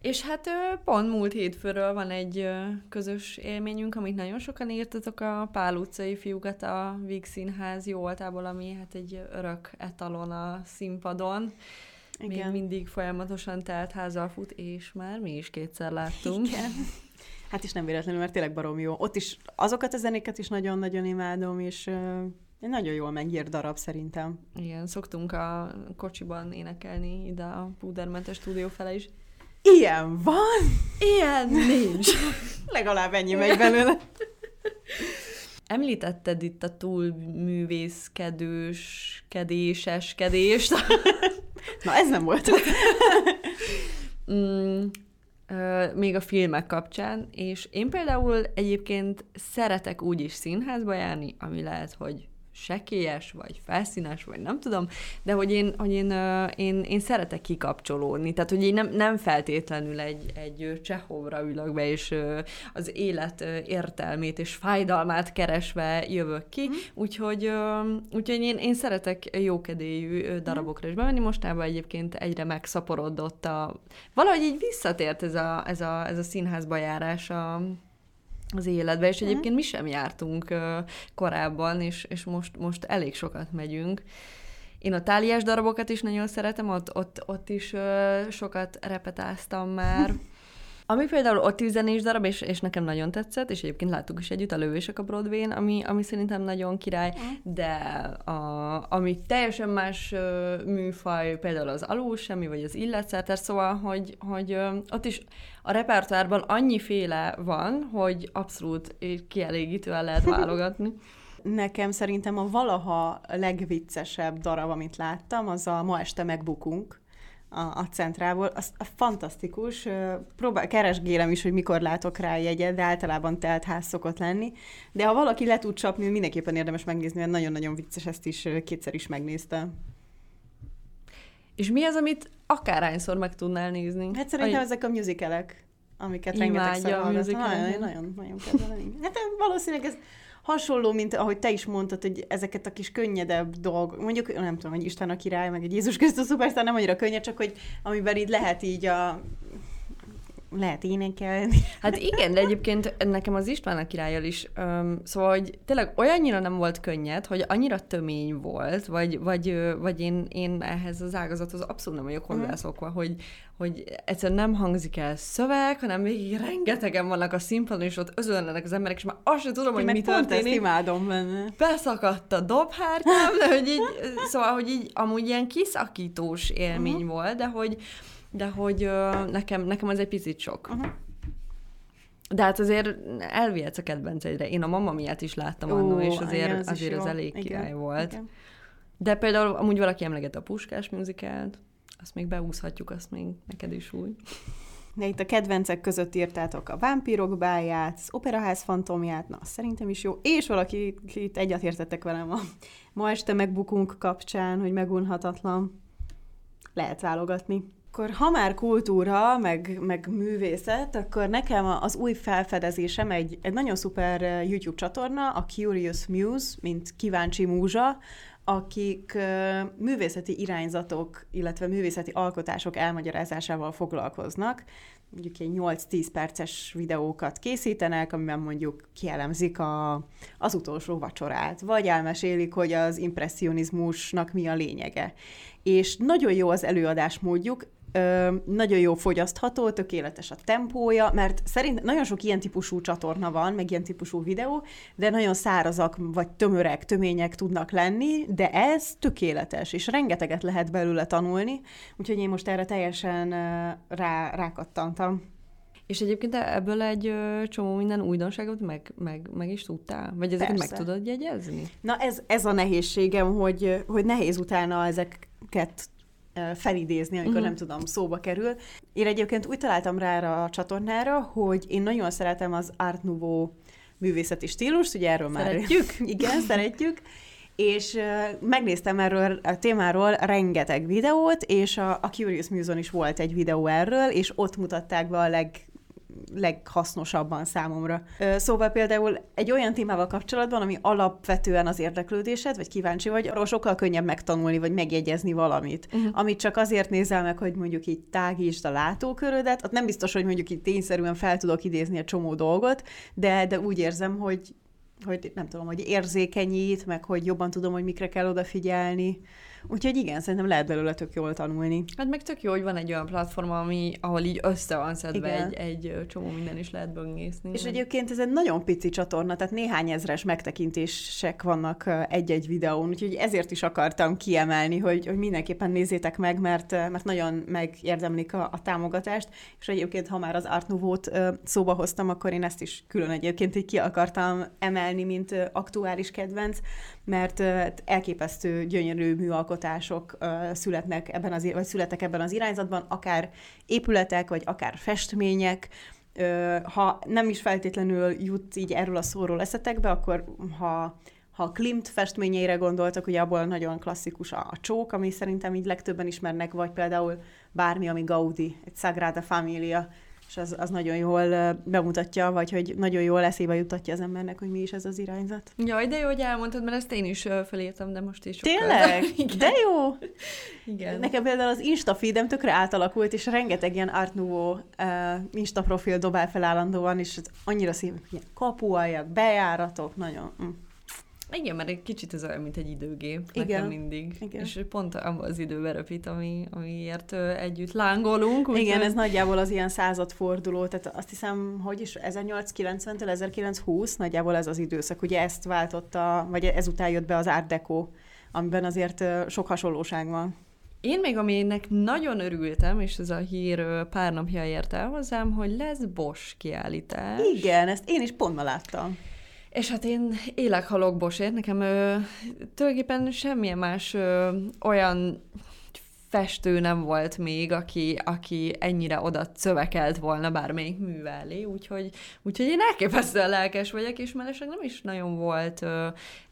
És hát pont múlt hétfőről van egy közös élményünk, amit nagyon sokan írtatok a Pál utcai fiúkat a Víg Színház jó voltából, ami hát egy örök etalon a színpadon. Igen. Még mindig folyamatosan telt házzal fut, és már mi is kétszer láttunk. Igen. Hát is nem véletlenül, mert tényleg barom jó. Ott is azokat a zenéket is nagyon-nagyon imádom, és nagyon jól megírt darab szerintem. Igen, szoktunk a kocsiban énekelni ide a Pudermentes stúdió fele is. Ilyen van? Ilyen nincs. Legalább ennyi megy belőle. Említetted itt a túlművészkedős, kedéseskedést. Na, ez nem volt. mm, még a filmek kapcsán, és én például egyébként szeretek úgy is színházba járni, ami lehet, hogy sekélyes, vagy felszínes, vagy nem tudom, de hogy én, hogy én, én, én szeretek kikapcsolódni, tehát hogy én nem, nem feltétlenül egy, egy csehovra ülök be, és az élet értelmét és fájdalmát keresve jövök ki, mm. úgyhogy, úgyhogy én, én szeretek jókedélyű darabokra is bemenni, mostában egyébként egyre megszaporodott a... Valahogy így visszatért ez a, ez a, ez a színházba járás a, az életbe, és mhm. egyébként mi sem jártunk korábban, és, és most, most elég sokat megyünk. Én a táliás darabokat is nagyon szeretem, ott, ott, ott is sokat repetáztam már. Ami például ott is zenés darab, és, és nekem nagyon tetszett, és egyébként láttuk is együtt a lövések a broadway ami, ami szerintem nagyon király, mm. de a, ami teljesen más műfaj, például az alul semmi, vagy az illetszerter, szóval, hogy, hogy ott is a repertoárban annyiféle van, hogy abszolút kielégítően lehet válogatni. Nekem szerintem a valaha legviccesebb darab, amit láttam, az a Ma este megbukunk a, a centrából. Az a fantasztikus. Próbál, keresgélem is, hogy mikor látok rá jegyet, de általában telt ház szokott lenni. De ha valaki le tud csapni, mindenképpen érdemes megnézni, mert nagyon-nagyon vicces, ezt is kétszer is megnéztem. És mi az, amit akárhányszor meg tudnál nézni? Hát szerintem a... ezek a musicalek, amiket rengetegszer hallgatom. Nagyon, nagyon, nagyon kedvelem. Hát valószínűleg ez hasonló, mint ahogy te is mondtad, hogy ezeket a kis könnyedebb dolgok, mondjuk nem tudom, hogy Isten a király, meg egy Jézus Krisztus szupersztár nem annyira könnyed, csak hogy amiben így lehet így a lehet énekelni. Hát igen, de egyébként nekem az István a királyjal is, um, szóval, hogy tényleg olyannyira nem volt könnyed, hogy annyira tömény volt, vagy, vagy, vagy én, én ehhez az ágazathoz abszolút nem vagyok mhm. hozzászokva, hogy, hogy egyszerűen nem hangzik el szöveg, hanem még rengetegen vannak a színpadon, és ott özönlenek az emberek, és már azt sem tudom, Én hogy mi történik. Ezt imádom benne. Beszakadt a dobhártyám, de hogy így, szóval, hogy így amúgy ilyen kiszakítós élmény uh-huh. volt, de hogy de hogy uh, nekem, nekem az egy picit sok. Uh-huh. De hát azért elvihetsz a kedvenceidre. Én a mama miatt is láttam annó, és azért, az, azért az elég igen, király volt. Igen. De például amúgy valaki emleget a Puskás műzikált, azt még beúszhatjuk, azt még neked is úgy. De itt a kedvencek között írtátok a Vámpírok báját, az Operaház fantomját, na, szerintem is jó. És valaki itt egyetértettek velem a ma este megbukunk kapcsán, hogy megunhatatlan. Lehet válogatni. Akkor ha már kultúra, meg, meg művészet, akkor nekem az új felfedezésem egy, egy nagyon szuper YouTube csatorna, a Curious Muse, mint kíváncsi múzsa, akik művészeti irányzatok, illetve művészeti alkotások elmagyarázásával foglalkoznak. Mondjuk egy 8-10 perces videókat készítenek, amiben mondjuk kielemzik a, az utolsó vacsorát, vagy elmesélik, hogy az impressionizmusnak mi a lényege. És nagyon jó az előadás módjuk, Ö, nagyon jó fogyasztható, tökéletes a tempója, mert szerint nagyon sok ilyen típusú csatorna van, meg ilyen típusú videó, de nagyon szárazak, vagy tömörek, tömények tudnak lenni, de ez tökéletes, és rengeteget lehet belőle tanulni, úgyhogy én most erre teljesen rá, rákattantam. És egyébként ebből egy csomó minden újdonságot meg, meg, meg is tudtál? Vagy ezeket Persze. meg tudod jegyezni? Na ez, ez a nehézségem, hogy, hogy nehéz utána ezeket felidézni, amikor uh-huh. nem tudom, szóba kerül. Én egyébként úgy találtam rá a csatornára, hogy én nagyon szeretem az Art Nouveau művészeti stílust, ugye erről szeretjük. már... Igen, szeretjük. És megnéztem erről a témáról rengeteg videót, és a, a Curious Museum is volt egy videó erről, és ott mutatták be a leg leghasznosabban számomra. Szóval például egy olyan témával kapcsolatban, ami alapvetően az érdeklődésed, vagy kíváncsi vagy, arról sokkal könnyebb megtanulni, vagy megjegyezni valamit. Uh-huh. Amit csak azért nézel meg, hogy mondjuk így tágítsd a látókörödet, ott nem biztos, hogy mondjuk így tényszerűen fel tudok idézni egy csomó dolgot, de, de úgy érzem, hogy hogy nem tudom, hogy érzékenyít, meg hogy jobban tudom, hogy mikre kell odafigyelni. Úgyhogy igen, szerintem lehet belőle tök jól tanulni. Hát meg tök jó, hogy van egy olyan platform, ami, ahol így össze van szedve egy, egy csomó minden is lehet böngészni. És egyébként ez egy nagyon pici csatorna, tehát néhány ezres megtekintések vannak egy-egy videón, úgyhogy ezért is akartam kiemelni, hogy, hogy mindenképpen nézzétek meg, mert, mert nagyon megérdemlik a, a támogatást, és egyébként, ha már az Art Nouveau-t szóba hoztam, akkor én ezt is külön egyébként így ki akartam emelni, mint aktuális kedvenc, mert elképesztő gyönyörű műalkotások születnek ebben az, vagy születek ebben az irányzatban, akár épületek, vagy akár festmények, ha nem is feltétlenül jut így erről a szóról eszetekbe, akkor ha ha Klimt festményeire gondoltak, ugye abból nagyon klasszikus a, a csók, ami szerintem így legtöbben ismernek, vagy például bármi, ami Gaudi, egy Sagrada Familia és az, az nagyon jól bemutatja, vagy hogy nagyon jól eszébe jutatja az embernek, hogy mi is ez az irányzat. Jaj, de jó, hogy elmondtad, mert ezt én is felírtam, de most is Tényleg? De jó! Igen. Nekem például az Insta feedem tökre átalakult, és rengeteg ilyen Art Nouveau uh, Insta profil dobál fel állandóan, és annyira szép, ilyen kapuajak, bejáratok, nagyon... Mm. Igen, mert egy kicsit ez olyan, mint egy időgép Igen. nekem mindig. Igen. És pont az időbe röpít, ami, amiért együtt lángolunk. Úgy Igen, ez nagyjából az ilyen századforduló, tehát azt hiszem, hogy is 1890-től 1920 nagyjából ez az időszak. Ugye ezt váltotta, vagy ezután jött be az Art Deco, amiben azért sok hasonlóság van. Én még aminek nagyon örültem, és ez a hír pár napja ért el hozzám, hogy lesz Bosch kiállítás. Igen, ezt én is pont ma láttam. És hát én élek halok Bosért, nekem ö, tulajdonképpen semmilyen más ö, olyan festő nem volt még, aki, aki ennyire oda szövekelt volna bármelyik művelé, úgyhogy, úgyhogy én elképesztően lelkes vagyok, és mellesleg nem is nagyon volt ö,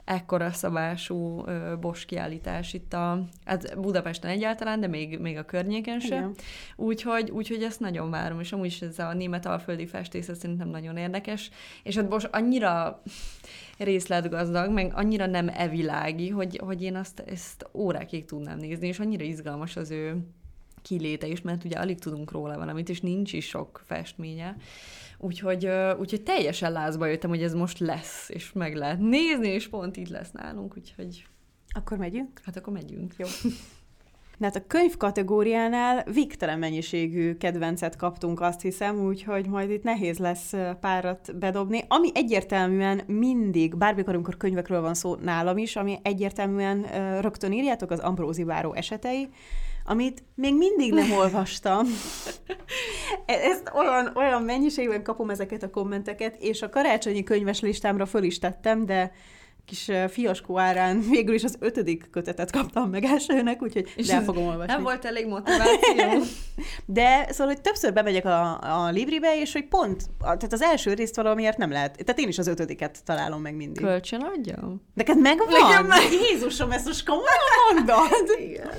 ekkora szabású ö, Bosch kiállítás itt a, hát Budapesten egyáltalán, de még, még a környéken sem. Úgyhogy, úgyhogy ezt nagyon várom, és amúgy is ez a német alföldi festészet szerintem nagyon érdekes, és ott Bosch annyira részletgazdag, meg annyira nem evilági, hogy, hogy én azt ezt órákig tudnám nézni, és annyira izgalmas az ő kiléte is, mert ugye alig tudunk róla valamit, és nincs is sok festménye. Úgyhogy, úgyhogy teljesen lázba jöttem, hogy ez most lesz, és meg lehet nézni, és pont itt lesz nálunk, úgyhogy... Akkor megyünk? Hát akkor megyünk. Jó. De hát a könyv kategóriánál végtelen mennyiségű kedvencet kaptunk, azt hiszem, úgyhogy majd itt nehéz lesz párat bedobni. Ami egyértelműen mindig, bármikor, amikor könyvekről van szó nálam is, ami egyértelműen rögtön írjátok, az Ambrózi Báró esetei, amit még mindig nem olvastam. E, ezt olyan, olyan mennyiségben kapom ezeket a kommenteket, és a karácsonyi könyves listámra föl is tettem, de kis fiaskó árán végül is az ötödik kötetet kaptam meg elsőnek, úgyhogy és el fogom olvasni. Nem volt elég motiváció. De szóval, hogy többször bemegyek a, a Libribe, és hogy pont, tehát az első részt valamiért nem lehet. Tehát én is az ötödiket találom meg mindig. Kölcsön adjam? Neked megvan? Nekem meg... Jézusom, ezt most komolyan mondod? Igen.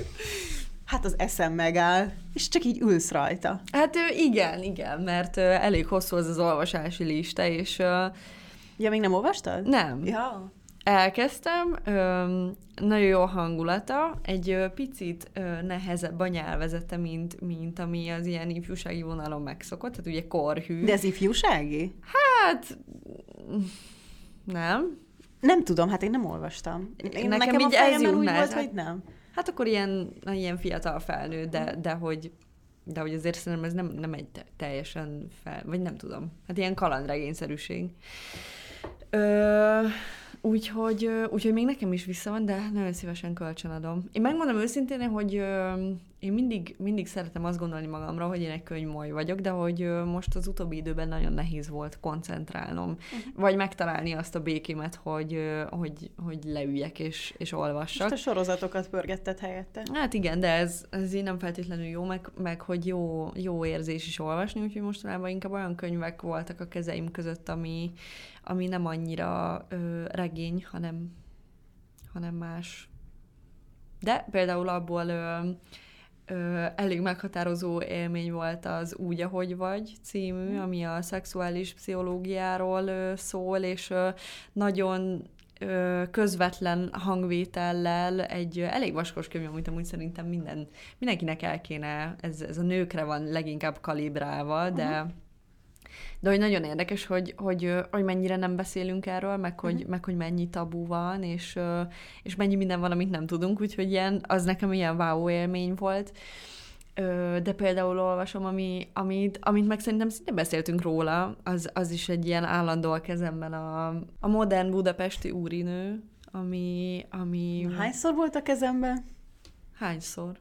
Hát az eszem megáll, és csak így ülsz rajta. Hát igen, igen, mert elég hosszú az az olvasási lista, és Ja, még nem olvastad? nem. Ja. Elkezdtem, nagyon jó hangulata, egy picit nehezebb a nyelvezete, mint, mint ami az ilyen ifjúsági vonalon megszokott, tehát ugye korhű. De ez ifjúsági? Hát nem. Nem tudom, hát én nem olvastam. Én, Nekem nekem így a ez fejemben jut volt, hogy nem. Hát akkor ilyen, ilyen fiatal felnőtt, de, de hogy de hogy azért szerintem ez nem, nem egy te- teljesen fel, vagy nem tudom. Hát ilyen kalandregényszerűség. Ö, úgyhogy, úgyhogy még nekem is vissza van, de nagyon szívesen kölcsönadom. Én megmondom őszintén, hogy én mindig, mindig szeretem azt gondolni magamra, hogy én egy könyvmoly vagyok, de hogy most az utóbbi időben nagyon nehéz volt koncentrálnom, uh-huh. vagy megtalálni azt a békémet, hogy, hogy, hogy leüljek és, és olvassak. Most a sorozatokat pörgetted helyette. Hát igen, de ez, ez így nem feltétlenül jó, meg, meg hogy jó, jó érzés is olvasni, úgyhogy mostanában inkább olyan könyvek voltak a kezeim között, ami, ami nem annyira ö, regény, hanem, hanem más. De például abból ö, ö, elég meghatározó élmény volt az Úgy, ahogy vagy című, ami a szexuális pszichológiáról ö, szól, és ö, nagyon közvetlen hangvétellel egy elég vaskos könyv, amit amúgy szerintem minden, mindenkinek el kéne, ez, ez a nőkre van leginkább kalibrálva, de. De hogy nagyon érdekes, hogy, hogy, hogy mennyire nem beszélünk erről, meg hogy, Mhm. meg hogy mennyi tabu van, és, és mennyi minden van, amit nem tudunk, úgyhogy ilyen, az nekem ilyen wow élmény volt. De például olvasom, ami, amit, amit meg szerintem szinte beszéltünk róla, az, az is egy ilyen állandó a kezemben a, a modern budapesti úrinő, ami, ami... Hányszor volt a kezemben? Hányszor?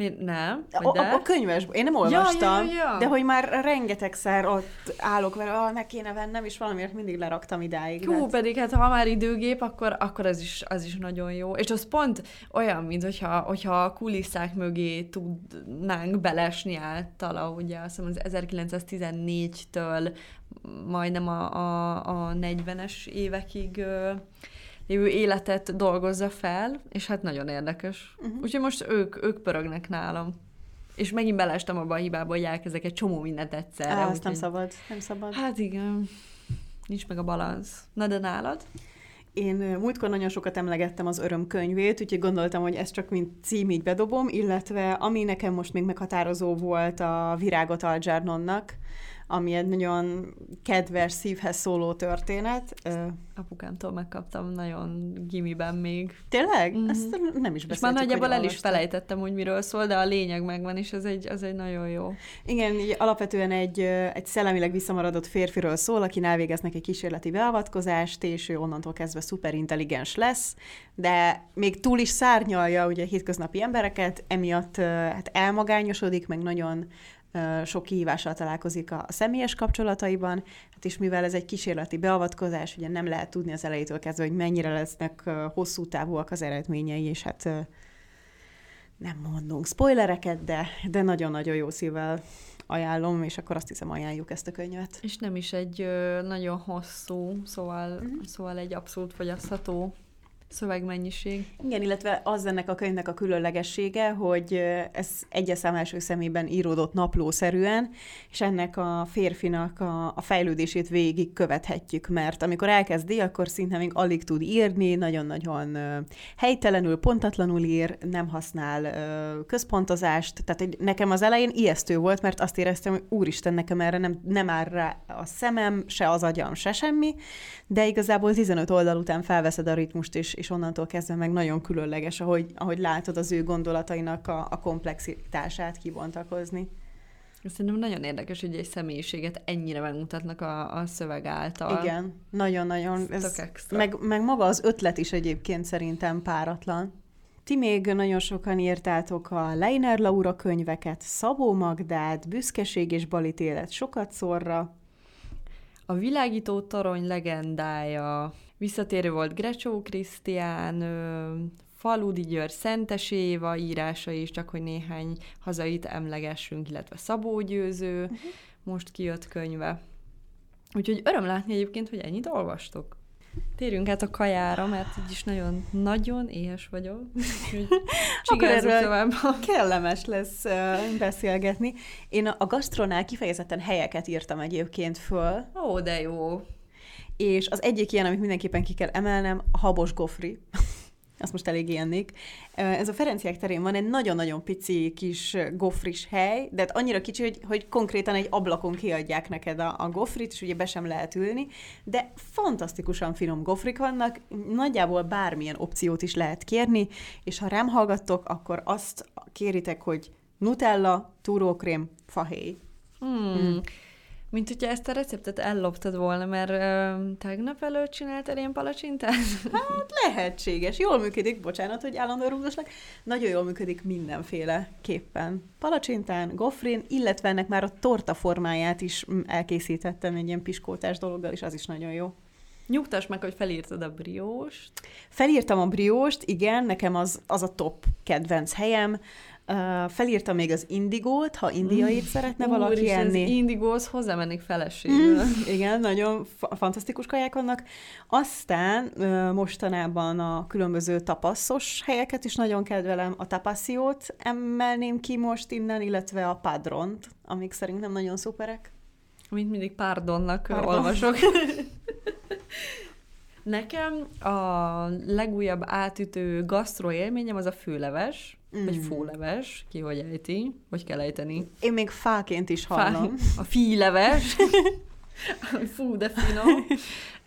Mi, nem? A, de? a, a könyves, én nem olvastam, ja, ja. de hogy már rengetegszer ott állok vele, ah, meg kéne vennem, és valamiért mindig leraktam idáig. Hú, de- pedig hát ha már időgép, akkor, akkor az, is, az is nagyon jó. És az pont olyan, mint hogyha, hogyha a kulisszák mögé tudnánk belesni általa, ugye azt hiszem az 1914-től majdnem a, a, a 40-es évekig lévő életet dolgozza fel, és hát nagyon érdekes. Uh-huh. Úgyhogy most ők, ők pörögnek nálam. És megint belestem abba a hibába, hogy elkezdek egy csomó mindent egyszerre. Á, azt nem szabad, nem szabad. Hát igen, nincs meg a balansz. Na de nálad? Én múltkor nagyon sokat emlegettem az öröm könyvét, úgyhogy gondoltam, hogy ezt csak mint cím így bedobom, illetve ami nekem most még meghatározó volt a Virágot Algernonnak, ami egy nagyon kedves, szívhez szóló történet. Apukámtól megkaptam nagyon gimiben még. Tényleg? Mhm. Ezt nem is És már beszéltük, nagyjából el is felejtettem, hogy miről szól, de a lényeg megvan, és ez egy, az egy nagyon jó. Igen, így alapvetően egy, egy szellemileg visszamaradott férfiről szól, aki elvégeznek egy kísérleti beavatkozást, és ő onnantól kezdve szuperintelligens lesz, de még túl is szárnyalja ugye a hétköznapi embereket, emiatt hát elmagányosodik, meg nagyon sok kihívással találkozik a, személyes kapcsolataiban, hát és mivel ez egy kísérleti beavatkozás, ugye nem lehet tudni az elejétől kezdve, hogy mennyire lesznek hosszú távúak az eredményei, és hát nem mondunk spoilereket, de, de nagyon-nagyon jó szívvel ajánlom, és akkor azt hiszem ajánljuk ezt a könyvet. És nem is egy ö, nagyon hosszú, szóval, Mhm. szóval egy abszolút fogyasztható szövegmennyiség. Igen, illetve az ennek a könyvnek a különlegessége, hogy ez egyes szám első szemében íródott naplószerűen, és ennek a férfinak a, a fejlődését végig követhetjük, mert amikor elkezdi, akkor szinte még alig tud írni, nagyon-nagyon helytelenül, pontatlanul ír, nem használ központozást, tehát egy, nekem az elején ijesztő volt, mert azt éreztem, hogy úristen, nekem erre nem, nem áll rá a szemem, se az agyam, se semmi, de igazából 15 oldal után felveszed a ritmust, és, és onnantól kezdve meg nagyon különleges, ahogy, ahogy látod az ő gondolatainak a, a komplexitását kibontakozni. Szerintem nagyon érdekes, hogy egy személyiséget ennyire megmutatnak a, a szöveg által. Igen, nagyon-nagyon. Ez Ez, meg, meg maga az ötlet is egyébként szerintem páratlan. Ti még nagyon sokan írtátok a Leiner Laura könyveket, Szabó Magdát, Büszkeség és balítélet sokat szorra. A világító torony legendája, visszatérő volt Grecsó Krisztián, Faludi György Szentes Éva írása is, csak hogy néhány hazait emlegessünk, illetve Szabó Győző, uh-huh. most kijött könyve. Úgyhogy öröm látni egyébként, hogy ennyit olvastok. Térjünk át a kajára, mert így is nagyon, nagyon éhes vagyok. Akkor erről tovább. kellemes lesz beszélgetni. Én a gasztronál kifejezetten helyeket írtam egyébként föl. Ó, de jó. És az egyik ilyen, amit mindenképpen ki kell emelnem, a habos gofri azt most elég ennék. Ez a Ferenciák terén van egy nagyon-nagyon pici kis gofris hely, de hát annyira kicsi, hogy, hogy konkrétan egy ablakon kiadják neked a, a gofrit, és ugye be sem lehet ülni, de fantasztikusan finom gofrik vannak, nagyjából bármilyen opciót is lehet kérni, és ha rám hallgattok, akkor azt kéritek, hogy Nutella, túrókrém, fahéj. Hmm. Hmm. Mint hogyha ezt a receptet elloptad volna, mert ö, tegnap előtt csináltál ilyen palacsintát? Hát lehetséges. Jól működik, bocsánat, hogy állandó rúgdosnak. Nagyon jól működik mindenféle képpen. Palacsintán, gofrin, illetve ennek már a torta formáját is mm, elkészítettem egy ilyen piskótás dologgal, és az is nagyon jó. Nyugtass meg, hogy felírtad a brióst. Felírtam a brióst, igen, nekem az, az a top kedvenc helyem. Uh, felírtam még az indigót, ha indiait mm. szeretne Úr, valaki is enni. az indigóhoz hozzámennék feleségül. Mm, igen, nagyon fa- fantasztikus kaják vannak. Aztán uh, mostanában a különböző tapaszos helyeket is nagyon kedvelem. A tapasziót emelném ki most innen, illetve a padront, amik szerintem nagyon szuperek. Mint mindig pardonnak Pardon. olvasok. Nekem a legújabb átütő gasztro élményem az a főleves, mm. vagy fóleves, ki hogy ejti, hogy kell ejteni. Én még fáként is hallom. Fá, a fíleves. Fú, de finom.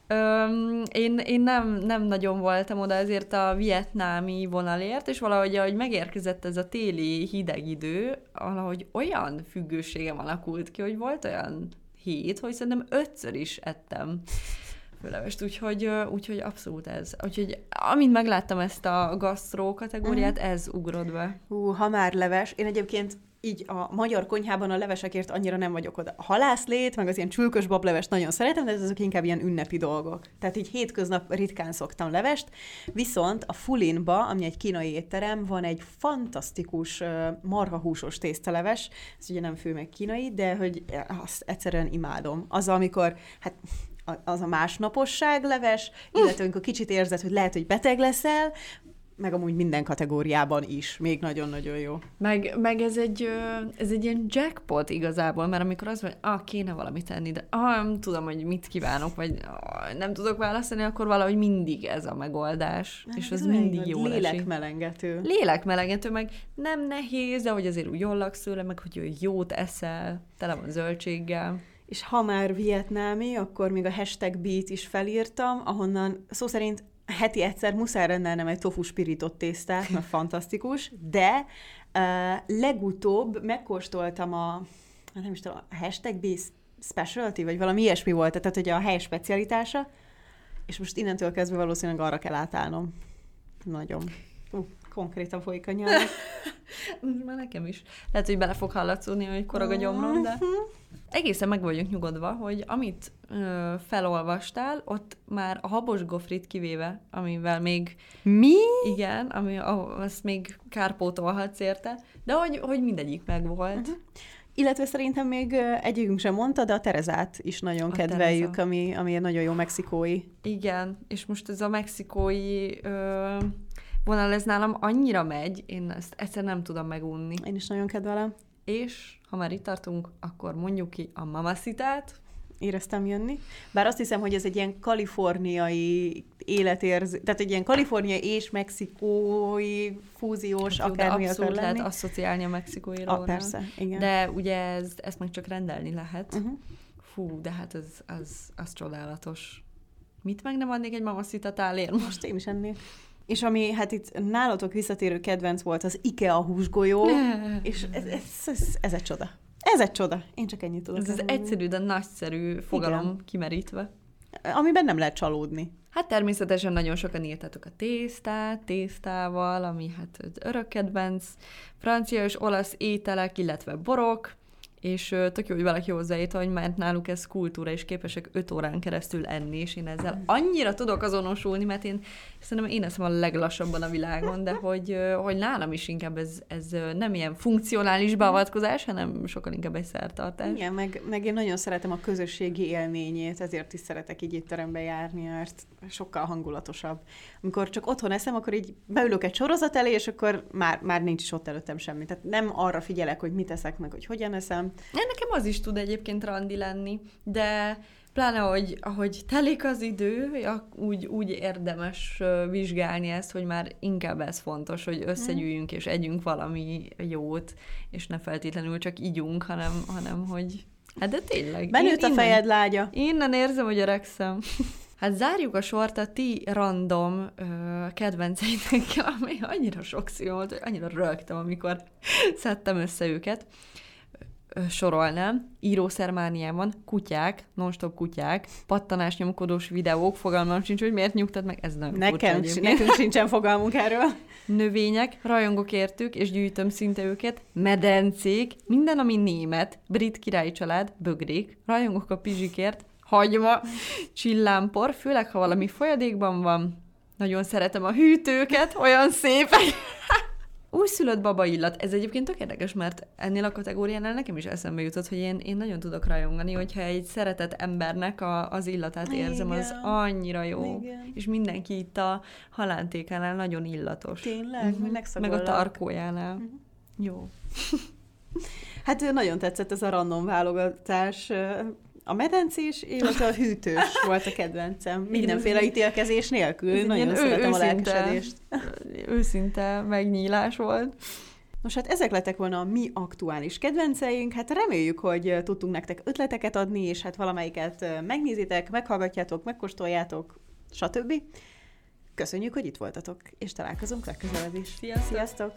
Öm, én, én nem, nem nagyon voltam oda ezért a vietnámi vonalért, és valahogy, ahogy megérkezett ez a téli hideg idő, valahogy olyan függőségem alakult ki, hogy volt olyan hét, hogy szerintem ötször is ettem főlevest, úgyhogy, úgyhogy abszolút ez. Úgyhogy amint megláttam ezt a gasztró kategóriát, uh-huh. ez ugrott be. Hú, ha már leves. Én egyébként így a magyar konyhában a levesekért annyira nem vagyok oda. A halászlét, meg az ilyen csülkös bablevest nagyon szeretem, de ezek inkább ilyen ünnepi dolgok. Tehát így hétköznap ritkán szoktam levest, viszont a Fulinba, ami egy kínai étterem, van egy fantasztikus marhahúsos tésztaleves, ez ugye nem fő meg kínai, de hogy azt egyszerűen imádom. Az, amikor, hát az a másnaposság leves, illetve amikor kicsit érzed, hogy lehet, hogy beteg leszel, meg amúgy minden kategóriában is. Még nagyon-nagyon jó. Meg, meg ez, egy, ez egy ilyen jackpot igazából, mert amikor az hogy ah, kéne valamit tenni, de ah, nem tudom, hogy mit kívánok, vagy ah, nem tudok választani, akkor valahogy mindig ez a megoldás. Nem, és az mindig jó Lélekmelengető. Lélekmelengető, meg nem nehéz, de hogy azért úgy jól laksz szőle, meg hogy jót eszel, tele van zöldséggel és ha már vietnámi, akkor még a hashtag beat is felírtam, ahonnan szó szerint heti egyszer muszáj rendelnem egy tofu spiritot tésztát, mert fantasztikus, de uh, legutóbb megkóstoltam a, hát nem is tudom, a hashtag beat specialty, vagy valami ilyesmi volt, tehát hogy a hely specialitása, és most innentől kezdve valószínűleg arra kell átállnom. Nagyon. Uh, konkrétan folyik a nyelv. Már nekem is. Lehet, hogy bele fog hallatszódni, hogy korog a gyomrom, de mhm. egészen meg vagyunk nyugodva, hogy amit ö, felolvastál, ott már a habos gofrit kivéve, amivel még... Mi? Igen, ami, azt még kárpótolhatsz érte, de hogy, hogy mindegyik megvolt. Uh-huh. Illetve szerintem még egyikünk sem mondta, de a Terezát is nagyon a kedveljük, Tereza. ami, ami egy nagyon jó mexikói. Igen, és most ez a mexikói ö, vonal ez nálam annyira megy, én ezt egyszer nem tudom megunni. Én is nagyon kedvelem. És ha már itt tartunk, akkor mondjuk ki a mamaszitát. Éreztem jönni. Bár azt hiszem, hogy ez egy ilyen kaliforniai életérző, tehát egy ilyen kaliforniai és mexikói fúziós, hát, akármi akar lenni. lehet asszociálni a mexikói a, persze, igen. De ugye ez, ezt meg csak rendelni lehet. Uh-huh. Fú, de hát ez, az, az csodálatos. Mit meg nem adnék egy mamaszita tálér most? én is ennék. És ami hát itt nálatok visszatérő kedvenc volt, az IKEA húsgolyó, és ez, ez, ez, ez egy csoda. Ez egy csoda. Én csak ennyit tudok. Ez az egyszerű, de nagyszerű fogalom Igen. kimerítve. Amiben nem lehet csalódni. Hát természetesen nagyon sokan írtatok a tésztát, tésztával, ami hát örök kedvenc, francia és olasz ételek, illetve borok, és tök jó, hogy valaki hozzáírta, hogy mert náluk ez kultúra, és képesek öt órán keresztül enni, és én ezzel annyira tudok azonosulni, mert én szerintem én eszem a leglassabban a világon, de hogy, hogy nálam is inkább ez, ez nem ilyen funkcionális beavatkozás, hanem sokkal inkább egy szertartás. Igen, meg, meg én nagyon szeretem a közösségi élményét, ezért is szeretek így étterembe járni, mert sokkal hangulatosabb. Amikor csak otthon eszem, akkor így beülök egy sorozat elé, és akkor már, már nincs is ott előttem semmi. Tehát nem arra figyelek, hogy mit eszek meg, hogy hogyan eszem. Nekem az is tud egyébként randi lenni, de pláne, hogy ahogy telik az idő, úgy, úgy érdemes vizsgálni ezt, hogy már inkább ez fontos, hogy összegyűjjünk és együnk valami jót, és ne feltétlenül csak ígyunk, hanem, hanem hogy Hát de tényleg. Benőtt a fejed lágya. Innen érzem, hogy öregszem. Hát zárjuk a sort a ti random ö, kedvenceitekkel, ami annyira sok volt, hogy annyira rögtem, amikor szedtem össze őket sorolnám, írószermániában kutyák, non-stop kutyák, pattanás nyomkodós videók, fogalmam sincs, hogy miért nyugtat meg, ez nem Nekem, nekünk sincsen fogalmunk erről. Növények, rajongok értük, és gyűjtöm szinte őket, medencék, minden, ami német, brit királyi család, bögrék, rajongok a pizsikért, hagyma, csillámpor, főleg ha valami folyadékban van, nagyon szeretem a hűtőket, olyan szépek. Újszülött baba illat. Ez egyébként tök érdekes, mert ennél a kategóriánál nekem is eszembe jutott, hogy én, én nagyon tudok rajongani, hogyha egy szeretett embernek a, az illatát érzem, Igen. az annyira jó. Igen. És mindenki itt a halántékánál nagyon illatos. Tényleg? Uh-huh. Meg a tarkójánál. Uh-huh. Jó. Hát nagyon tetszett ez a random válogatás a medencés, illetve a hűtős volt a kedvencem. Mindenféle ítélkezés nélkül. Ez Nagyon szeretem ő, a lelkesedést. Őszinte megnyílás volt. Nos, hát ezek lettek volna a mi aktuális kedvenceink. Hát reméljük, hogy tudtunk nektek ötleteket adni, és hát valamelyiket megnézitek, meghallgatjátok, megkóstoljátok, stb. Köszönjük, hogy itt voltatok, és találkozunk legközelebb is. Sziasztok! Sziasztok!